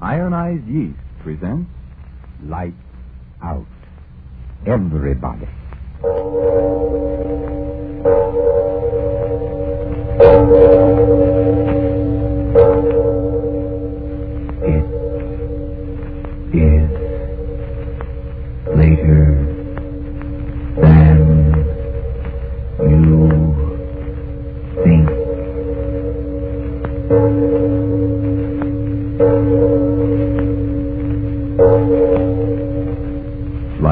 Ironized Yeast presents Lights out. Everybody.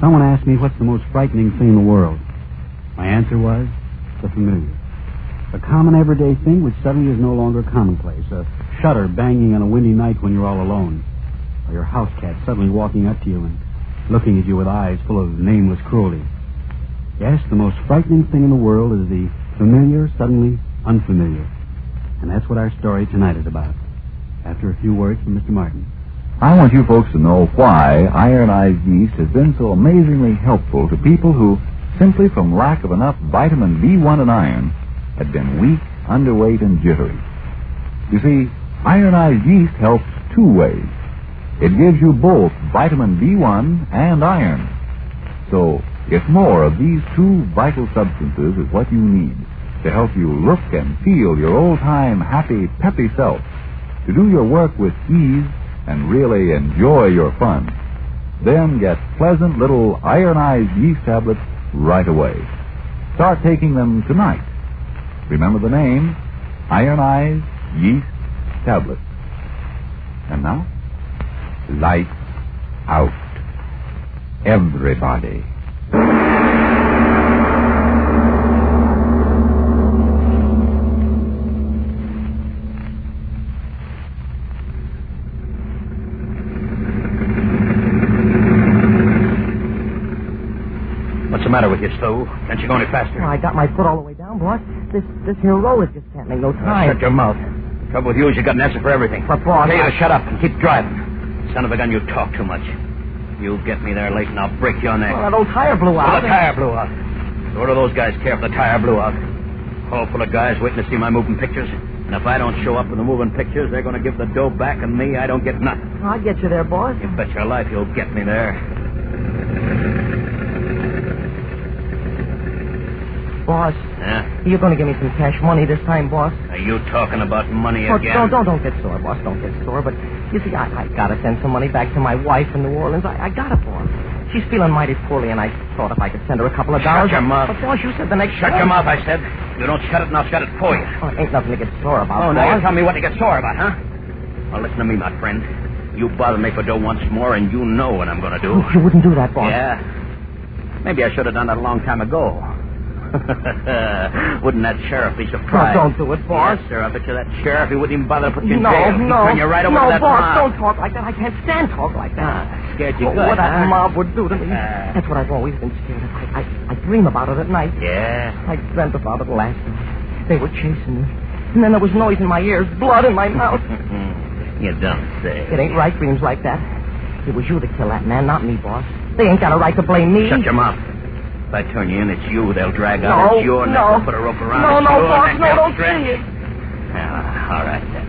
Someone asked me what's the most frightening thing in the world. My answer was the familiar. A common everyday thing which suddenly is no longer commonplace. A shutter banging on a windy night when you're all alone. Or your house cat suddenly walking up to you and looking at you with eyes full of nameless cruelty. Yes, the most frightening thing in the world is the familiar suddenly unfamiliar. And that's what our story tonight is about. After a few words from Mr. Martin. I want you folks to know why ironized yeast has been so amazingly helpful to people who, simply from lack of enough vitamin B1 and iron, had been weak, underweight, and jittery. You see, ironized yeast helps two ways. It gives you both vitamin B1 and iron. So, if more of these two vital substances is what you need to help you look and feel your old-time happy, peppy self, to do your work with ease and really enjoy your fun, then get pleasant little ironized yeast tablets right away. Start taking them tonight. Remember the name, ironized yeast tablets. And now, Lights out. Everybody. What's the matter with you, Stu? Can't you go any faster? Well, I got my foot all the way down, boss. This this here roller just can't make no time. shut your mouth. Trouble with you is you got an answer for everything. But, boss, you I- shut up and keep driving. Son of a gun, you talk too much. You get me there late and I'll break your neck. Well, that old tire blew Well, out. the tire blew out. What do those guys care if the tire blew out? Hall full of guys waiting to see my moving pictures. And if I don't show up in the moving pictures, they're going to give the dough back, and me, I don't get nothing. I'll get you there, boss. You bet your life you'll get me there. Boss, Yeah? you're going to give me some cash money this time, boss. Are you talking about money Oh, again? don't, don't, don't get sore, boss. Don't get sore. But you see, I, I got to send some money back to my wife in New Orleans. I, I got it, boss. She's feeling mighty poorly, and I thought if I could send her a couple of dollars. Shut your mouth. But, boss, you said the next. Shut your mouth, I said. You don't shut it, and I'll shut it for you. Oh, ain't nothing to get sore about, Oh, boss. now you tell me what to get sore about, huh? Well, listen to me, my friend. You bother me for dough once more, and you know what I'm going to do. Oh, you wouldn't do that, boss. Yeah? Maybe I should have done that a long time ago. Wouldn't that sheriff be surprised? Don't do it, boss. Yes, sir. I bet you that sheriff, he wouldn't even bother to put you in No, jail. He'd no. turn you right over no, to that boss, mob. don't talk like that. I can't stand talk like that. Ah, scared you What- good, what that mob would do to me. Ah. That's what I've always been scared of. I, I, I dream about it at night. Yeah? I dreamt about it last night. They were chasing me. And then there was noise in my ears, blood in my mouth. you don't say. It ain't right dreams like that. It was you that killed that man, not me, boss. They ain't got a right to blame me. Shut your mouth. If I turn you in, it's you they'll drag No, out. It's your neck. no. They'll put a rope around No, It's no, your boss, neck. no, They'll don't stretch- say it. Ah, all right, then.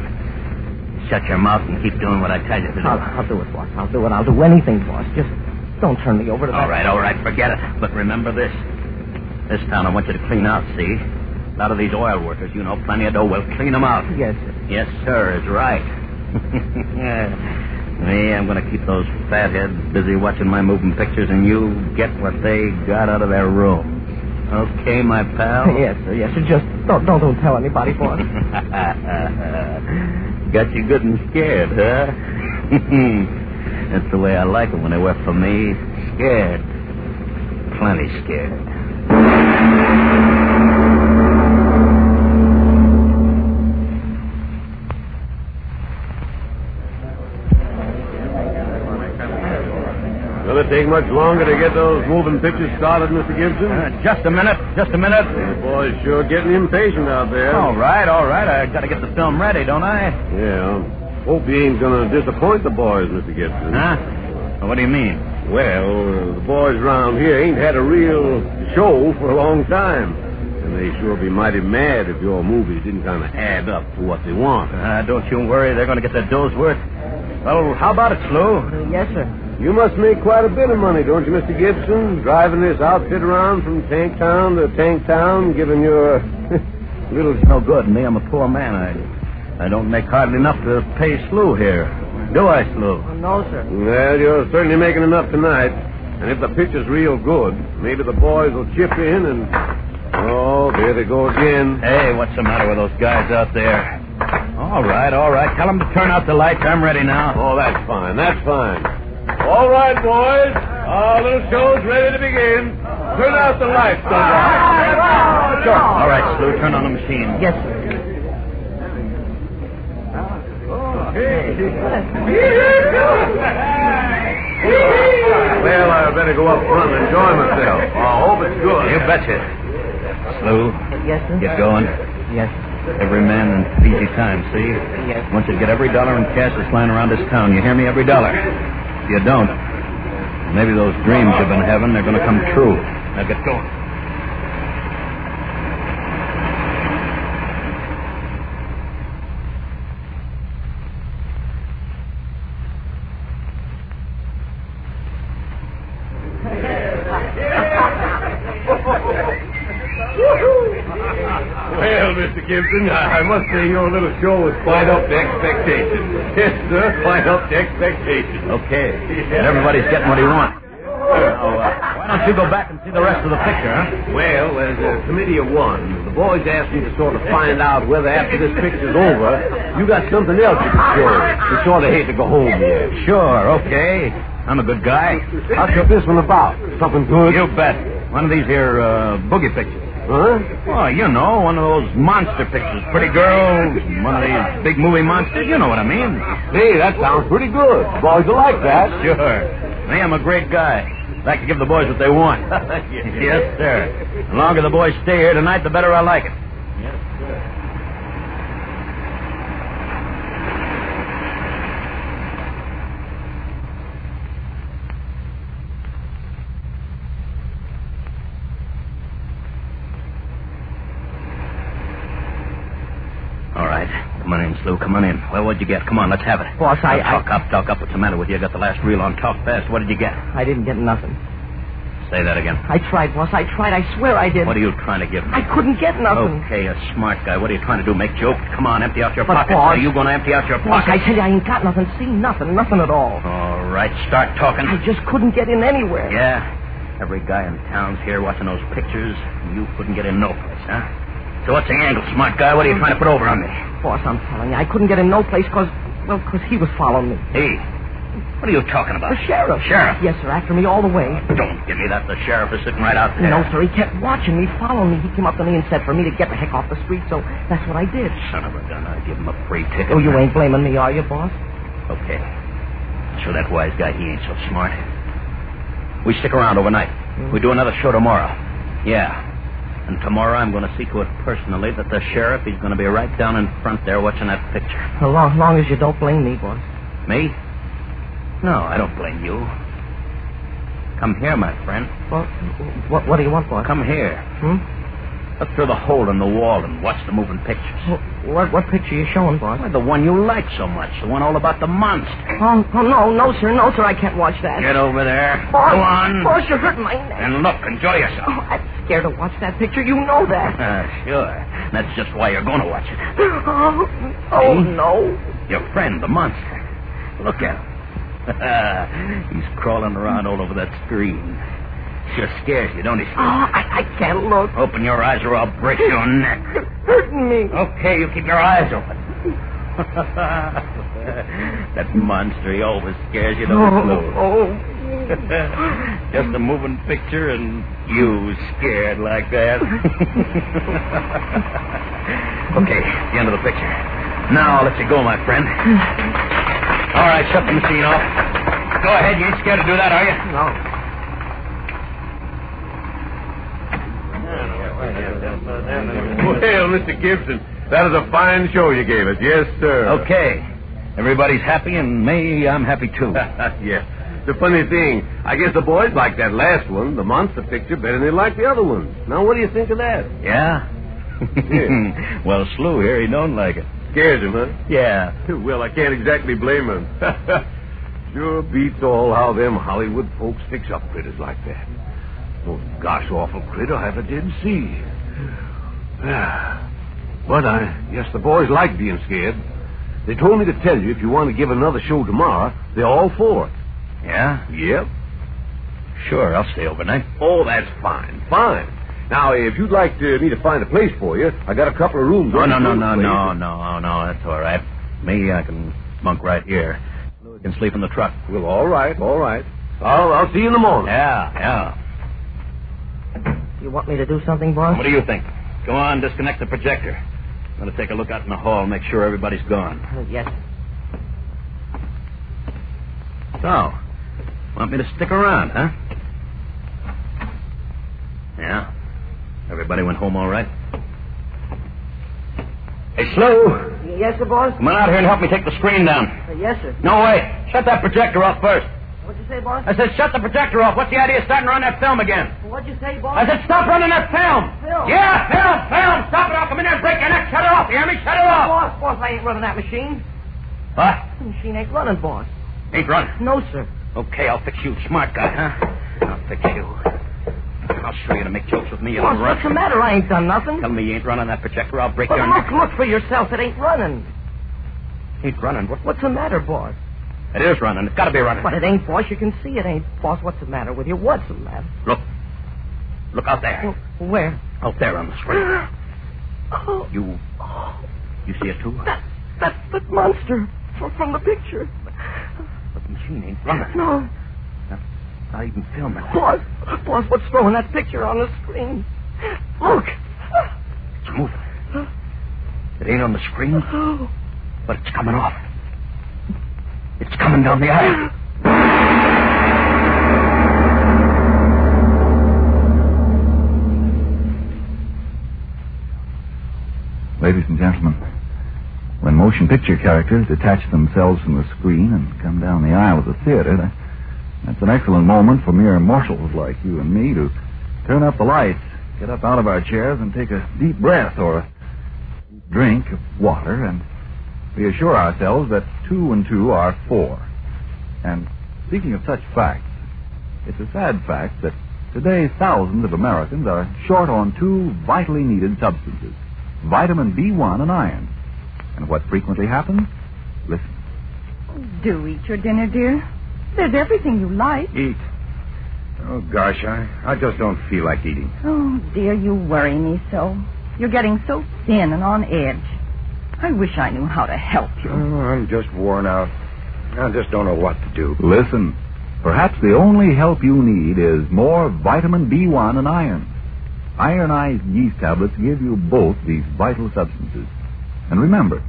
Shut your mouth and keep doing what I tell you to do. I'll, I'll do it, boss. I'll do it. I'll do anything, boss. Just don't turn me over to that. All right, all right, forget it. But remember this. This town I want you to clean out, see? A lot of these oil workers, you know, plenty of dough. Well, clean them out. Yes, sir. Yes, sir, is right. Me, I'm going to keep those fatheads busy watching my moving pictures, and you get what they got out of their room. Okay, my pal? Yes, sir. Yes, sir. Just don't, don't, don't tell anybody, boss. Got you good and scared, huh? That's the way I like it when they work for me. Scared. Plenty scared. Take much longer to get those moving pictures started, Mr. Gibson? Uh, just a minute, just a minute. The boys sure getting impatient out there. All right, all right. I got to get the film ready, don't I? Yeah. Hope you ain't gonna disappoint the boys, Mr. Gibson. Huh? Well, what do you mean? Well, uh, the boys around here ain't had a real show for a long time. And they sure be mighty mad if your movies didn't kind of add up to what they want. Uh, don't you worry. They're going to get their dough's worth. Well, how about it, Slew? Yes, sir. You must make quite a bit of money, don't you, Mr. Gibson? Driving this outfit around from Tank Town to Tank Town, giving your little... No good. Me, I'm a poor man. I, I don't make hardly enough to pay Slew here. Do I, Slew? Oh, no, sir. Well, you're certainly making enough tonight. And if the pitch is real good, maybe the boys will chip in and... Oh, there they go again. Hey, what's the matter with those guys out there? All right, all right. Tell them to turn out the lights. I'm ready now. Oh, that's fine. That's fine. All right, boys. Our little show's ready to begin. Turn out the lights, Dunbar. Sure. All right, Slew, turn on the machine. Yes, sir. Well, I better go up front and enjoy myself. I hope it's good. You betcha. Slew, Yes, sir. get going. Yes. Every man in easy time, see? Yes. Once you get every dollar in cash that's lying around this town, you hear me? Every dollar. If you don't, maybe those dreams you've been having, they're going to come true. Now get going. Well, Mr. Gibson, I, must say your little show was quite up to expectations. Yes, sir, quite up to expectations. Okay. And everybody's getting what he wants. Now, uh, why don't you go back and see the rest of the picture, huh? Well, as a committee of one, the boys asked me to sort of find out whether after this picture's over, you got something else you can show. We sort of hate to go home. Sure, okay. I'm a good guy. What's this one about? Something good? You bet. One of these here uh, boogie pictures. Huh? Well, you know, one of those monster pictures. Pretty girls, one of these big movie monsters. You know what I mean. Hey, that sounds pretty good. Boys will like that. Sure. Me, I'm a great guy. Like to give the boys what they want. yes, sir. The longer the boys stay here tonight, the better I like it. All right. Come on in, Slew. Come on in. Well, what'd you get? Come on, let's have it. Boss, I- Now, talk up, talk up. What's the matter with you? I got the last reel on. Talk fast. What did you get? I didn't get nothing. Say that again. I tried, boss. I tried. I swear I did. What are you trying to give me? I couldn't get nothing. Okay, a smart guy. What are you trying to do? Make jokes? Come on, empty out your But, pockets. boss- Are you going to empty out your pockets? Boss, I tell you, I ain't got nothing. See, nothing. Nothing at all. All right, start talking. I just couldn't get in anywhere. Yeah. Every guy in town's here watching those pictures. You couldn't get in no place, huh? So what's the angle, smart guy? What are you trying to put over on me? Boss, I'm telling you, I couldn't get in no place because, well, because he was following me. Hey, what are you talking about? The sheriff. Sheriff? Yes, sir, after me all the way. Don't give me that. The sheriff is sitting right out there. No, sir, he kept watching me, following me. He came up to me and said for me to get the heck off the street, so that's what I did. Son of a gun, I'd give him a free ticket. Oh, you ain't blaming me, are you, boss? Okay. So that wise guy, he ain't so smart. We stick around overnight. We do another show tomorrow. Yeah. And tomorrow I'm going to see to it personally that the sheriff, he's going to be right down in front there watching that picture. As long, long as you don't blame me, boss. Me? No, I don't blame you. Come here, my friend. Well, what, what do you want, boss? Come here. Hmm? Look through the hole in the wall and watch the moving pictures. Wh- What, what picture you showing, boss? Why, the one you like so much. The one all about the monster. Oh, oh, no, no, sir, no, sir, I can't watch that. Get over there. Boss, Go on. Boss, you're hurting my neck. And look, enjoy yourself. Oh, I'm scared to watch that picture. You know that. Uh, sure. That's just why you're going to watch it. Oh, oh See? no. Your friend, the monster. Look at him. He's crawling around all over that screen. Sure scares you, don't he? Oh, ah, I, I can't look. Open your eyes or I'll break your neck. You're hurting me. Okay, you keep your eyes open. that monster, he always scares you, don't? Oh, oh. Just a moving picture and you scared like that. okay, the end of the picture. Now I'll let you go, my friend. Hmm. All right, shut the machine off. Go ahead, you ain't scared to do that, are you? No. Well, Mr. Gibson, that is a fine show you gave us. Yes, sir. Okay. Everybody's happy, and me, I'm happy too. yeah. The funny thing, I guess the boys like that last one, the monster picture, better than they like the other ones. Now, what do you think of that? Yeah? Yeah. well, Slew here, he don't like it. Scares him, huh? Yeah. Well, I can't exactly blame him. sure beats all how them Hollywood folks fix up critters like that. Most gosh awful critter I ever did see. but I guess the boys like being scared. They told me to tell you if you want to give another show tomorrow, they're all for it. Yeah? Yep. Sure, I'll stay overnight. Oh, that's fine, fine. Now, if you'd like to, me to find a place for you, I got a couple of rooms. Oh, no, no, no, place. no, no, no, that's all right. Me, I can bunk right here. Slew can sleep in the truck. Well, all right, all right. I'll, I'll see you in the morning. Yeah, yeah. You want me to do something, boss? What do you think? Go on, disconnect the projector. I'm going to take a look out in the hall, make sure everybody's gone. Uh, yes. So, want me to stick around, huh? Yeah. Everybody went home all right? Hey, Slew, Yes, sir, boss? come on out here and help me take the screen down. Uh, yes, sir. No, wait. Shut that projector off first. What'd you say, boss? I said, shut the projector off. What's the idea of starting to run that film again? What'd you say, boss? I said, stop running that film. Film? Yeah, film, film. Stop it. I'll come in there and break your neck. Shut it off. You hear me? Shut it off. Boss, boss, I ain't running that machine. What? The machine ain't running, boss. Ain't running. No, sir. Okay, I'll fix you. Smart guy, huh? I'll fix you. I'll show you to make jokes with me, Boss, what's the matter? I ain't done nothing. Tell me you ain't running that projector. I'll break But your look, neck. look for yourself. It ain't running. Ain't running. What? What's the matter, boss? It is running. It's got to be running. But it ain't, boss. You can see it ain't. Boss, what's the matter with you? What's the matter? Look. Look out there. Well, Where? Out there on the screen. Oh, You. You see it too? that, that, that monster from, from the picture. But the machine ain't running. No. Not even filming. Boss, boss, what's throwing that picture on the screen? Look. It's moving. It ain't on the screen, Oh. but it's coming off. It's coming down the aisle. Ladies and gentlemen, when motion picture characters detach themselves from the screen and come down the aisle of the theater, that, that's an excellent moment for mere mortals like you and me to turn up the lights, get up out of our chairs, and take a deep breath or a drink of water and reassure ourselves that two and two are four. And speaking of such facts, it's a sad fact that today thousands of Americans are short on two vitally needed substances vitamin B1 and iron. And what frequently happens? Listen. Do eat your dinner, dear. There's everything you like. Eat. Oh, gosh, I, I just don't feel like eating. Oh, dear, you worry me so. You're getting so thin and on edge. I wish I knew how to help you. Oh, I'm just worn out. I just don't know what to do. Listen. Perhaps the only help you need is more vitamin B1 and iron. Ironized yeast tablets give you both these vital substances. And remember,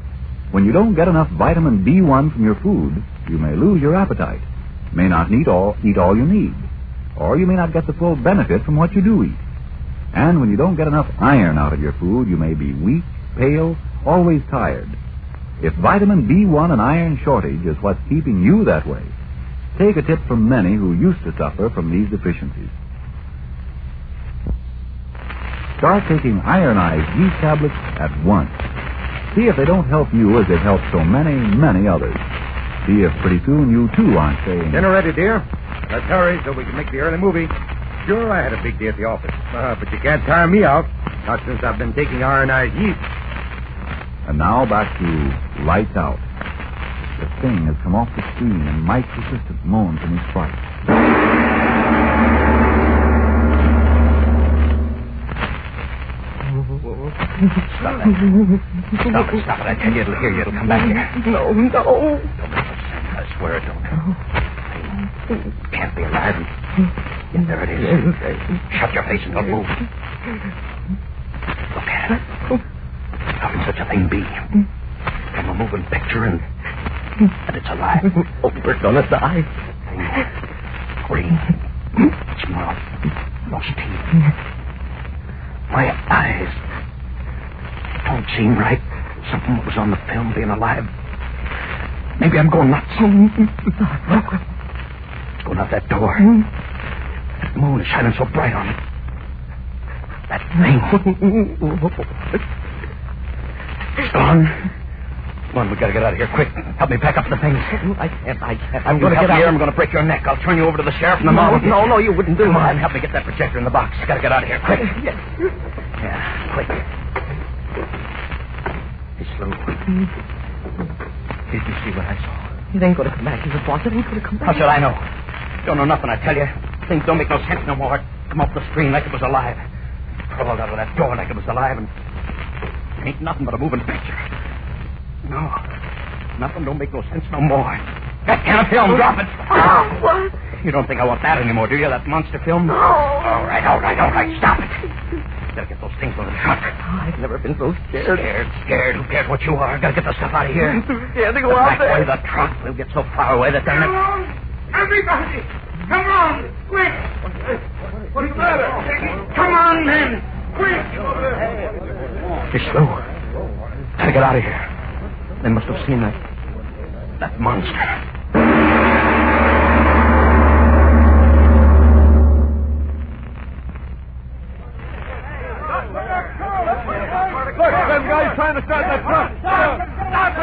when you don't get enough vitamin B1 from your food, you may lose your appetite, may not need all, eat all you need, or you may not get the full benefit from what you do eat. And when you don't get enough iron out of your food, you may be weak, pale, always tired. If vitamin B1 and iron shortage is what's keeping you that way, take a tip from many who used to suffer from these deficiencies. Start taking ironized yeast tablets at once. See if they don't help you as they've helped so many, many others. See if pretty soon you too aren't saying, Dinner ready, dear? Let's hurry so we can make the early movie. Sure, I had a big day at the office. Uh, but you can't tire me out. Not since I've been taking ironized yeast. And now back to Lights Out. The thing has come off the screen and Mike's assistant moans in his fright. Stop it. Stop it, stop it. I tell you, it'll hear you. It'll come back here. No, no. Don't I swear it don't. Can't be alive. Yeah, there it is. Shut your face and don't move. Look at it. How can such a thing be? From a moving picture and... And it's alive. It's on its eye. Green. Its mouth. Those teeth. My eyes don't seem right. Something was on the film being alive. Maybe I'm going nuts. Look. It's going out that door. That moon is shining so bright on it. That thing. Gone. Come on, we gotta get out of here quick. Help me pack up the things. I can't, I can't. I'm You going to help get me here. I'm gonna break your neck. I'll turn you over to the sheriff and the mob. no, no, you wouldn't do Come on, help me get that projector in the box. Gotta get out of here, quick. Yes. Yeah, quick. Hey, Slew. Hmm. Did you see what I saw? It ain't to come back. He's a boss. It ain't to come back. How should I know? Don't know nothing, I tell you. Things don't make no sense no more. Come off the screen like it was alive. Crawled out of that door like it was alive, and ain't nothing but a moving picture. No, nothing don't make no sense no more. That can of film, drop it. Oh, what? You don't think I want that anymore, do you? That monster film? No. All right, all right, all right. Stop it. Gotta get those things on the truck. I've never been so scared. Scared, scared. Who cares what you are? I've Gotta get the stuff out of here. I'm too scared to go The out back way, there. the truck. We'll get so far away that they're not... Come on! Everybody! Come on! Quick! What's the matter? Come on, men! Quick! You're slow. Gotta get out of here. They must have seen that. that monster. Look, them guys trying to start that truck. Stop! Stop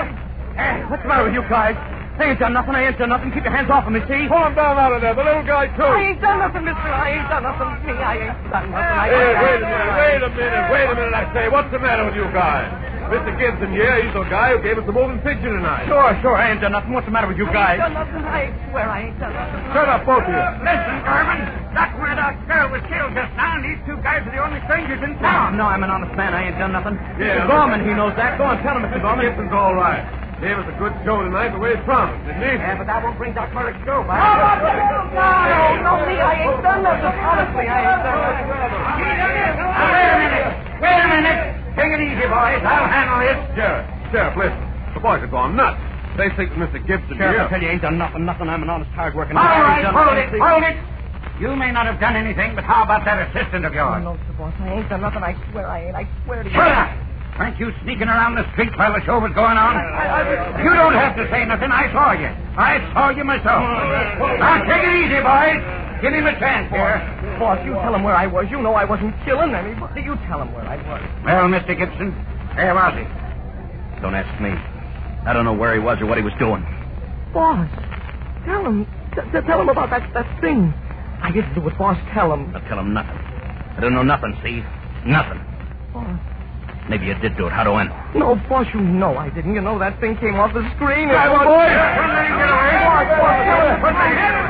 Hey, eh, what's the matter with you guys? I ain't done nothing. I ain't done nothing. Keep your hands off of me, see? Pull him down out of there. The little guy, too. I ain't done nothing, mister. I ain't done nothing. Me, I ain't done nothing. I Hey, wait a minute, wait a minute, wait a minute, I say. What's the matter with you guys? Mr. Gibson here, he's the guy who gave us the moving picture tonight. Sure, sure. I ain't done nothing. What's the matter with you I guys? ain't done nothing. I swear I ain't done nothing. Shut up, both of you. Listen, Garvin. That's where the girl was killed just now, and these two guys are the only strangers in town. No, I'm an honest man. I ain't done nothing. Yeah. Mr. Gorman, he knows that. Go on, tell him, Mr. Gorman. Gibson's all right. Gave us a good show tonight the way he promised, didn't he? Yeah, but that won't bring Doc Merrick's show back. How about the little guy? No, no, me, I ain't done nothing. Honestly, I ain't done nothing. Now, wait a minute. Wait a minute. Take it easy, boys. I'll handle this. Sheriff, Sheriff, listen. The boys have gone nuts. They think Mr. Gibson Sheriff, I tell you, ain't done nothing, nothing. I'm an honest, hard-working All man. I ain't done hold nothing. it, hold it. You may not have done anything, but how about that assistant of yours? Oh, no, sir, boss, I ain't done nothing. I swear I ain't. I swear to you. Shut up! Weren't you sneaking around the street while the show was going on? You don't have to say nothing. I saw you. I saw you myself. Now, take it easy, boys. Give him a chance here. Boss, you tell him where I was. You know I wasn't killing anybody. You tell him where I was. Well, Mr. Gibson, where was he? Don't ask me. I don't know where he was or what he was doing. Boss, tell him. T- t- tell him about that, that thing. I didn't do it, boss. Tell him. I'll tell him nothing. I don't know nothing, see? Nothing. Boss. Maybe you did do it. How do I know? No, boss, you know I didn't. You know that thing came off the screen. and- Grab him, Boss, boys. boss, boss,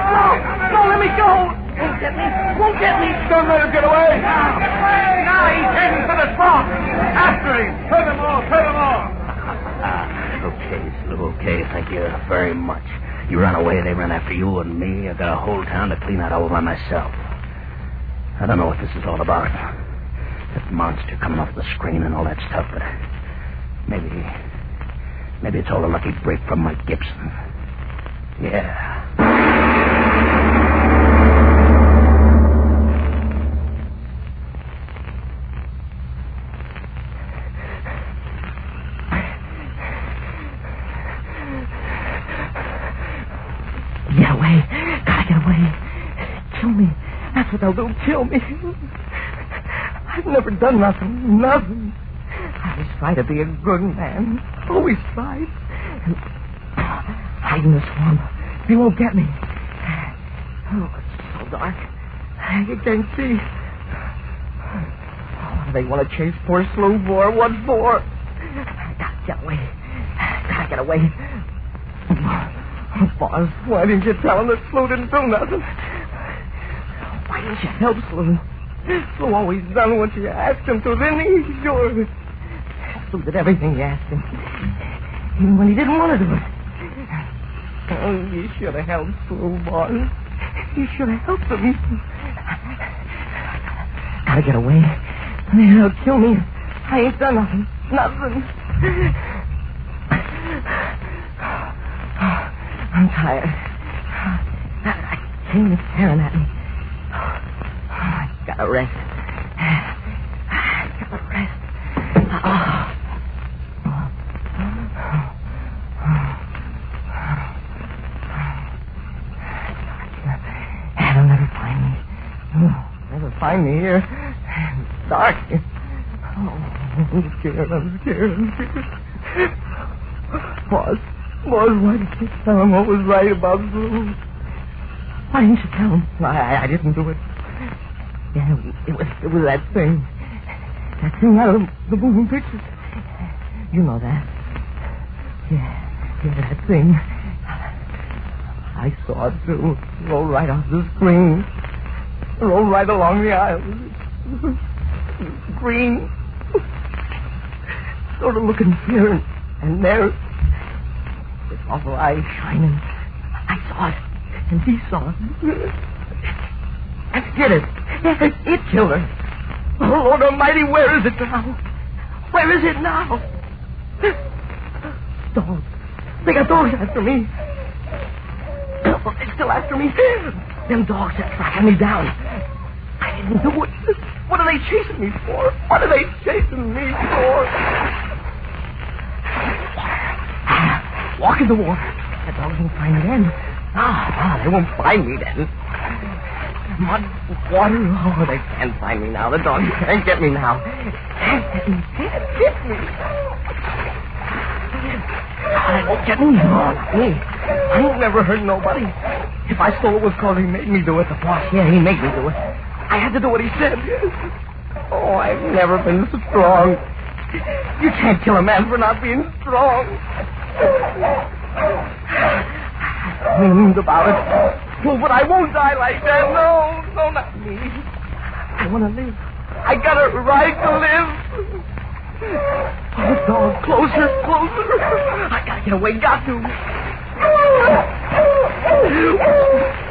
No, no, let me go. Won't get me. Won't get me. Don't let him get away. Now he's heading for the swamp. After him. Turn them off, turn them off. Ah, okay, Slew, okay. Thank you very much. You ran away, they ran after you and me. I got a whole town to clean out all by myself. I don't know what this is all about. That monster coming off the screen and all that stuff, but maybe. Maybe it's all a lucky break from Mike Gibson. Yeah. Get away. Gotta get away. Kill me. That's what they'll do. Kill me. I've never done nothing. Nothing. I always try to be a good man. Always tried. And hide in the swamp. They won't get me. Oh, it's so dark. You can't see. Do they want to chase poor Slew for? What for? I gotta get away. Gotta get away. Oh, boss, why didn't you tell him that Slew didn't do nothing? Why didn't you help Slew? Slew always done what you asked him to, didn't he? Sure. Slew did everything you asked him. Even when he didn't want to do it. Oh, you should have helped Slew, boss. You should have helped him. Gotta get away. They'll kill me. I ain't done nothing. Nothing. I'm tired. That thing is staring at me gotta rest. I gotta rest. Oh. Adam never find me. Never find me here. It's dark. Oh, I'm scared. I'm scared. I'm scared. Boss, why didn't you tell him I was right about Blue? Why didn't you tell him? I, I didn't do it. Yeah, it was it was that thing. That thing out of the, moving pictures. You know that. Yeah, yeah, that thing. I saw it too. Roll right off the screen. Roll right along the aisle. Green. Sort of looking here and, and there. This awful eyes shining. I saw it. And he saw it. And did it. It killed her. Oh, Lord Almighty, where is it now? Where is it now? Dogs. They got dogs after me. They're still after me. Them dogs are tracking me down. I didn't do it. What are they chasing me for? What are they chasing me for? Walk in the water. The dogs won't find me then. Ah, ah, they won't find me then. Mud, water. Oh, they can't find me now. The dogs can't get me now. Can't get me. Can't get me. Get me. I ain't never hurt nobody. If I stole it was because he made me do it. The boss, yeah, he made me do it. I had to do what he said. Oh, I've never been strong. You can't kill a man for not being strong. I dreamed about it. Oh, but I won't die like that. No, no, not me. I want to live. I got a right to live. Oh, dog, closer, closer. I gotta get away, got to.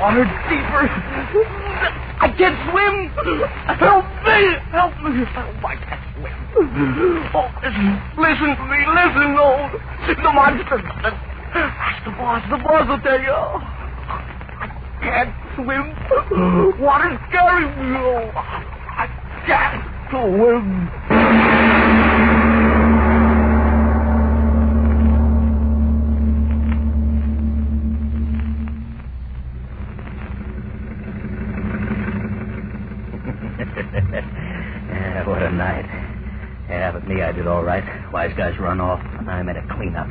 Water deeper. I can't swim. Help me, help me. Oh, I can't swim. Oh, listen, listen to me, listen, oh. The monster. Ask the boss, the boss will tell you. Can't swim. Water's scaring me. I can't swim. what a night. Yeah, but me, I did all right. Wise guys run off, and I made a clean up.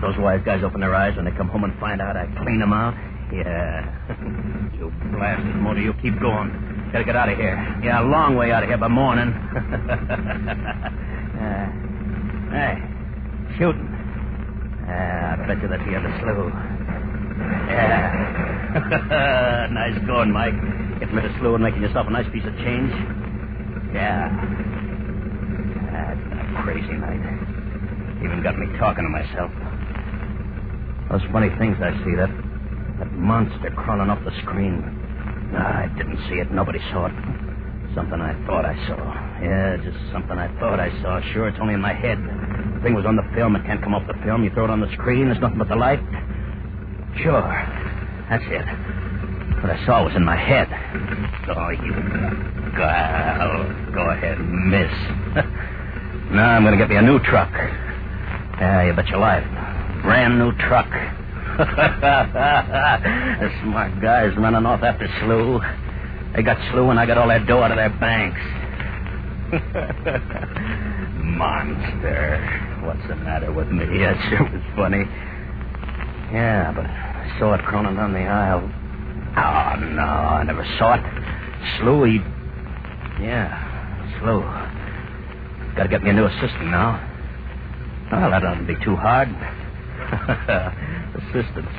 Those wise guys open their eyes when they come home and find out I clean them out. Yeah. you blasted motor, you keep going. Gotta get out of here. Yeah, a long way out of here by morning. uh, hey, shooting. Yeah, I bet you that's the other slough. Yeah. nice going, Mike. Getting rid of Slew and making yourself a nice piece of change. Yeah. That's been a crazy night. Even got me talking to myself. Those funny things I see, that monster crawling off the screen. No, I didn't see it. Nobody saw it. Something I thought I saw. Yeah, just something I thought I saw. Sure, it's only in my head. The thing was on the film. It can't come off the film. You throw it on the screen. There's nothing but the light. Sure. That's it. What I saw was in my head. Oh, you... Go, go ahead, miss. now I'm going to get me a new truck. Yeah, you bet your life. Brand new truck. the smart guys running off after Slew. They got Slew and I got all that dough out of their banks. Monster. What's the matter with me? That sure was funny. Yeah, but I saw it crawling down the aisle. Oh, no, I never saw it. Slew, he... Yeah, Slew. Gotta get me a new assistant now. Well, that oughtn't be too hard. Assistants.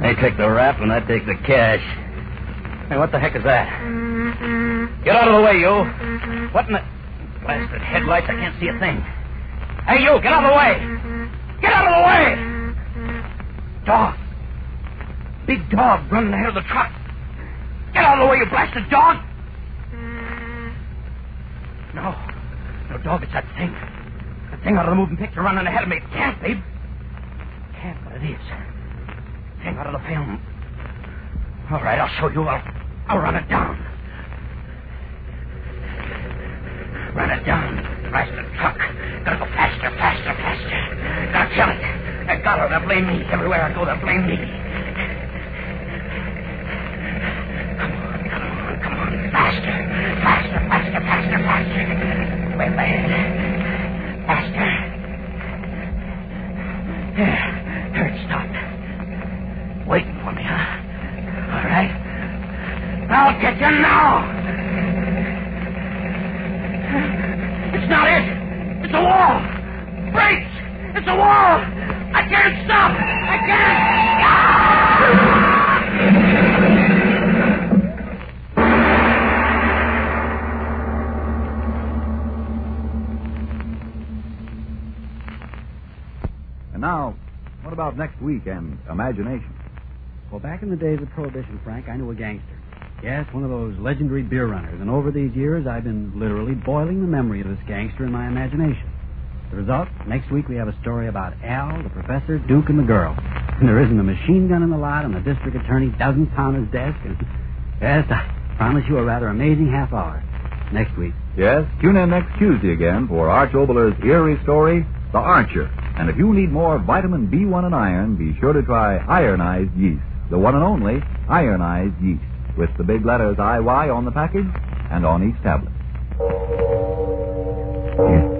They take the rap and I take the cash. Hey, what the heck is that? Get out of the way, you. What in the... Blasted headlights, I can't see a thing. Hey, you, get out of the way. Get out of the way! Dog. Big dog running ahead of the truck. Get out of the way, you blasted dog! No. No, dog, it's that thing. That thing out of the moving picture running ahead of me. It can't, babe. But it is. Thing out of the film. All right, I'll show you. I'll, I'll run it down. Run it down. Blasted truck. Gotta go faster, faster, faster. Gotta kill it. I got her. They'll blame me. Everywhere I go, they'll blame me. Come on, come on, come on. Faster. Whip ahead. Faster. There. Hurt stopped. Waiting for me, huh? All right. I'll get you now. It's not it. It's a wall. Brakes. It's a wall. I can't stop. I can't. And now, what about next week and imagination? Well, back in the days of Prohibition, Frank, I knew a gangster. Yes, one of those legendary beer runners. And over these years, I've been literally boiling the memory of this gangster in my imagination. The result, next week we have a story about Al, the professor, Duke, and the girl. And there isn't a machine gun in the lot, and the district attorney doesn't pound his desk. And yes, I promise you a rather amazing half hour next week. Yes, tune in next Tuesday again for Arch Oboler's eerie story, The Archer. And if you need more vitamin B1 and iron, be sure to try ironized yeast, the one and only ironized yeast, with the big letters IY on the package and on each tablet. Yes.